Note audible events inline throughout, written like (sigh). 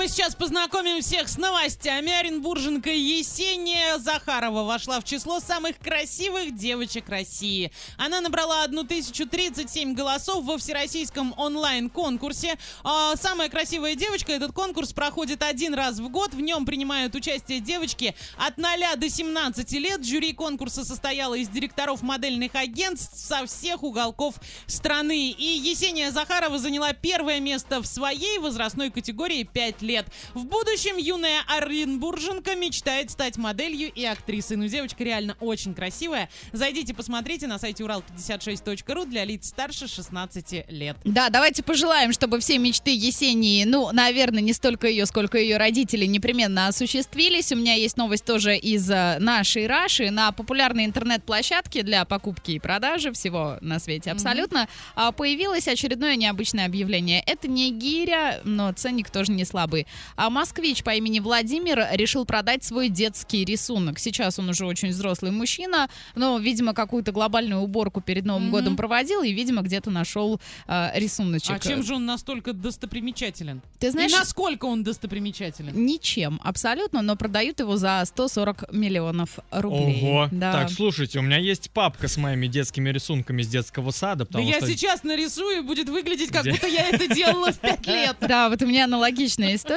мы сейчас познакомим всех с новостями. Оренбурженка Есения Захарова вошла в число самых красивых девочек России. Она набрала 1037 голосов во всероссийском онлайн-конкурсе. А, самая красивая девочка, этот конкурс проходит один раз в год. В нем принимают участие девочки от 0 до 17 лет. Жюри конкурса состояло из директоров модельных агентств со всех уголков страны. И Есения Захарова заняла первое место в своей возрастной категории 5 лет. В будущем юная Оренбурженка мечтает стать моделью и актрисой. Ну, девочка реально очень красивая. Зайдите, посмотрите на сайте урал56.ру для лиц старше 16 лет. Да, давайте пожелаем, чтобы все мечты Есении, ну, наверное, не столько ее, сколько ее родители, непременно осуществились. У меня есть новость тоже из э, нашей Раши. На популярной интернет-площадке для покупки и продажи всего на свете абсолютно а, появилось очередное необычное объявление. Это не гиря, но ценник тоже не слабый. А москвич по имени Владимир решил продать свой детский рисунок. Сейчас он уже очень взрослый мужчина, но, видимо, какую-то глобальную уборку перед Новым Мгм. годом проводил и, видимо, где-то нашел а, рисуночек. А чем же он настолько достопримечателен? Ты знаешь, И насколько он достопримечателен? ничем абсолютно, но продают его за 140 миллионов рублей. Ого. Да. Так, слушайте, у меня есть папка с моими детскими рисунками с детского сада, Да я что... сейчас нарисую, и будет выглядеть, как Где? будто я это делала в 5 (laughs) лет. Да, вот у меня аналогичная история.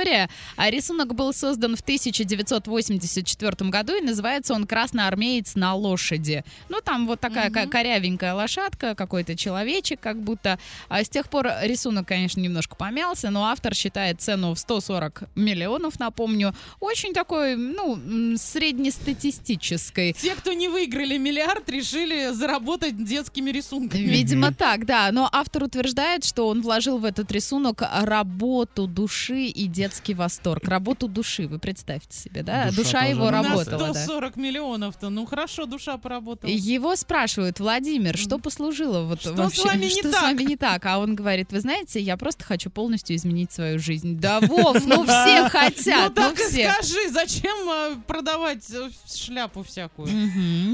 А рисунок был создан в 1984 году, и называется он «Красноармеец на лошади». Ну, там вот такая ко- корявенькая лошадка, какой-то человечек как будто. А с тех пор рисунок, конечно, немножко помялся, но автор считает цену в 140 миллионов, напомню, очень такой, ну, среднестатистической. Те, кто не выиграли миллиард, решили заработать детскими рисунками. Видимо, так, да. Но автор утверждает, что он вложил в этот рисунок работу души и детский восторг. Работу души, вы представьте себе, да? Душа Душа, тоже его на работала, На да. 140 миллионов-то. Ну хорошо, душа поработала. Его спрашивают, Владимир, что послужило вот Что с вообще, вами не что с так?» вами не так? А он говорит, вы знаете, я просто хочу полностью изменить свою жизнь. Да, Вов, ну все Ну хотят, ну так и все. скажи, зачем э, продавать э, шляпу всякую?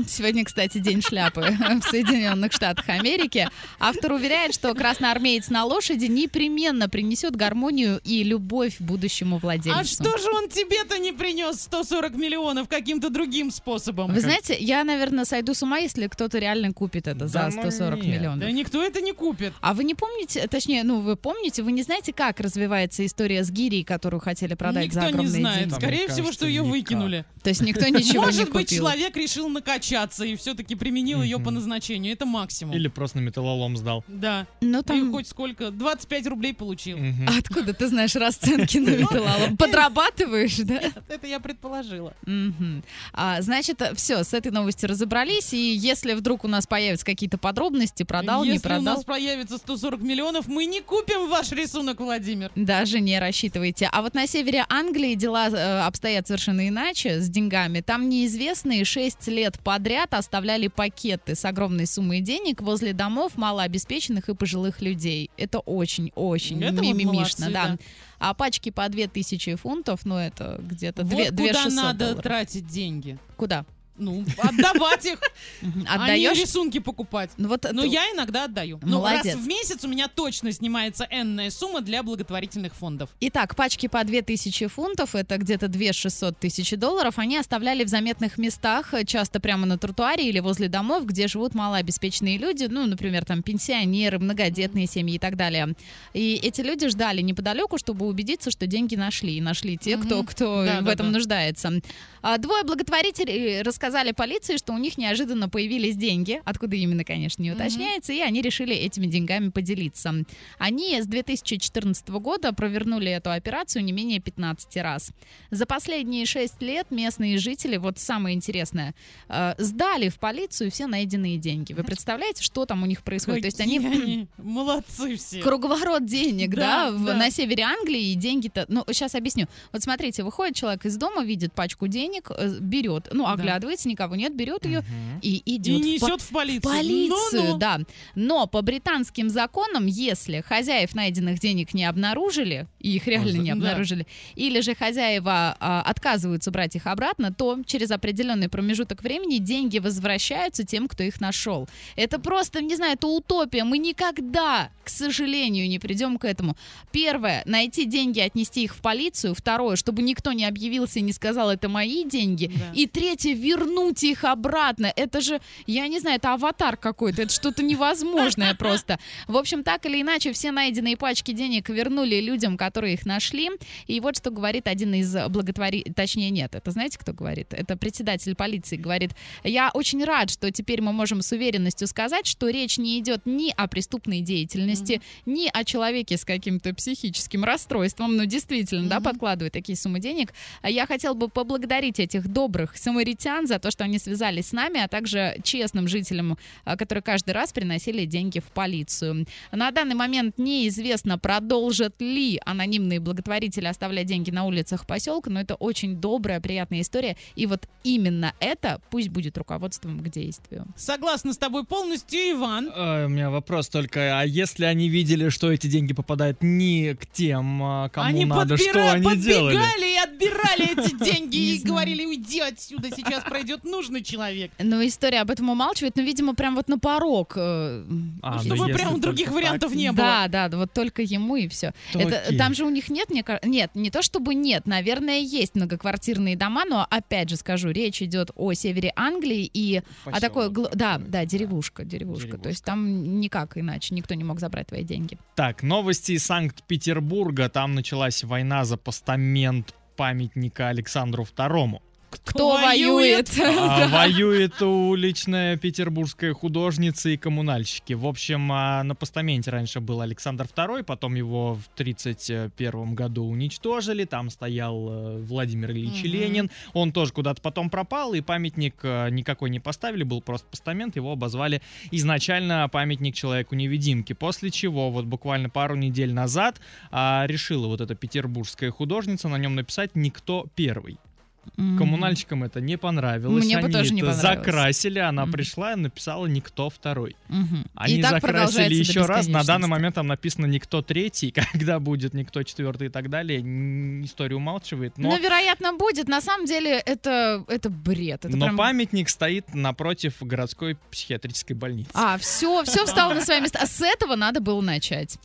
Сегодня, кстати, день шляпы в Соединенных Штатах Америки. Автор уверяет, что красноармеец на лошади непременно принесет гармонию и любовь будущему владельцу. А что же он тебе-то не принес 140 миллионов каким-то другим способом? Вы знаете, я, наверное, сойду с ума, если кто-то реально купит это за Да ну 140 нет. миллионов. Да никто это не купит. А вы не помните, точнее, ну вы помните, вы не знаете, как развивается история с гирей, которую хотели продать Никто за не огромные знает. деньги? Скорее всего, кажется, что ее никак. выкинули. То есть никто ничего не Может купил. быть, человек решил накачаться и все-таки применил ее по назначению. Это максимум. Или просто на металлолом сдал. Да. Ну И там... хоть сколько? 25 рублей получил. А Откуда ты знаешь расценки на (laughs) металлолом? Подрабатываешь, да? Это я предположила. А, значит, все, с этой новостью разобрались. И если вдруг у нас появятся какие-то подробности, продал, Если не у продал, нас появится 140 миллионов, мы не купим ваш рисунок, Владимир. даже не рассчитывайте. А вот на севере Англии дела э, обстоят совершенно иначе с деньгами. Там неизвестные 6 лет подряд оставляли пакеты с огромной суммой денег возле домов малообеспеченных и пожилых людей. Это очень-очень мимимишно, да. да. А пачки по 2000 фунтов, ну это где-то Вот 2 куда 2600 надо долларов. тратить деньги. Куда? Ну, отдавать их, Мгм. а Отдаешь? рисунки покупать. Ну вот Но ты- я иногда отдаю. Ну, раз Молодец. в месяц у меня точно снимается энная сумма для благотворительных фондов. Итак, пачки по 2000 фунтов, это где-то 2 600 тысяч долларов, они оставляли в заметных местах, э, часто прямо на тротуаре или возле домов, где живут малообеспеченные люди, ну, например, там пенсионеры, многодетные семьи и так далее. И эти люди ждали неподалеку, чтобы убедиться, что деньги нашли. И нашли те, кто, кто Да, в да, этом да. нуждается. А Двое благотворителей рассказали полиции, что у них неожиданно появились деньги, откуда именно, конечно, не уточняется, и они решили этими деньгами поделиться. Они с 2014 года провернули эту операцию не менее 15 раз. За последние 6 лет местные жители, вот самое интересное, э, сдали в полицию все найденные деньги. Вы представляете, что там у них происходит? То есть они... Какие молодцы все. Круговорот денег, да, Да, в- да. на севере Англии, и деньги-то... Ну, сейчас объясню. Вот смотрите, выходит человек из дома, видит пачку денег, э, берет, ну, Да. Сомневается, никого нет, берет ее Мгм. и И идет в по- несет в полицию. полицию, Ну-ну. да. Но по британским законам, если хозяев найденных денег не обнаружили, и их реально не Да. обнаружили, или же хозяева а, отказываются брать их обратно, то через определенный промежуток времени деньги возвращаются тем, кто их нашел. Это просто, не знаю, это утопия. Мы никогда, к сожалению, не придем к этому. Первое, найти деньги, отнести их в полицию. Второе, чтобы никто не объявился и не сказал, это мои деньги. Да. И третье, вернуть их обратно. Это же, я не знаю, это аватар какой-то, это что-то невозможное (laughs) просто. В общем, так или иначе, все найденные пачки денег вернули людям, которые их нашли. И вот что говорит один из благотворителей, точнее нет, это знаете, кто говорит? Это председатель полиции говорит, я очень рад, что теперь мы можем с уверенностью сказать, что речь не идет ни о преступной деятельности, ни о человеке с каким-то психическим расстройством, ну действительно, да, Мгм. подкладывает такие суммы денег. Я хотел бы поблагодарить этих добрых самаритян за то, что они связались с нами, а также честным жителям, а, которые каждый раз приносили деньги в полицию. На данный момент неизвестно, продолжат ли анонимные благотворители оставлять деньги на улицах поселка, но это очень добрая, приятная история. И вот именно это пусть будет руководством к действию. Согласна с тобой полностью, Иван. Э, У меня вопрос только, а если они видели, что эти деньги попадают не к тем, а, кому они надо, что подбира- они делали? подбегали и отбирали эти (laughs) деньги и говорили, уйди отсюда, сейчас пройдет нужный человек. Но история об этом умалчивает, но, видимо, прям вот на порог. э, А, ну Чтобы если прям других вариантов так, не было. Да, да, да, вот только ему и все. то Это, там же у них нет, мне ка- нет, не то чтобы нет, наверное, есть многоквартирные дома, но опять же скажу, речь идет о севере Англии и о такой, Поселок гл- да, да, деревушка, деревушка, То Деревушка. есть там никак иначе никто не мог забрать твои деньги. Так, новости из Санкт-Петербурга. Там началась война за постамент памятника Александру Второму. Кто воюет? А, (laughs) Воюет уличная петербургская художница и коммунальщики. В общем, а, на постаменте раньше был Александр II, потом его в 1931 году уничтожили. Там стоял э, Владимир Ильич. Ленин. Он тоже куда-то потом пропал, и памятник э, никакой не поставили, был просто постамент. Его обозвали изначально памятник человеку-невидимке. После чего вот буквально пару недель назад а, решила вот эта петербургская художница на нем написать «Никто первый». Коммунальщикам это не понравилось. Мне бы Они тоже не понравилось. закрасили, она Мгм. пришла и написала «Никто второй». Мгм. Они И так закрасили еще раз. На данный момент там написано «Никто третий». (laughs) Когда будет «Никто четвертый» и так далее, история умалчивает. Но, Ну, вероятно, будет. На самом деле, это, это бред. Это но прям- памятник стоит напротив городской психиатрической больницы. А, все, все встало на свои места. А с этого надо было начать.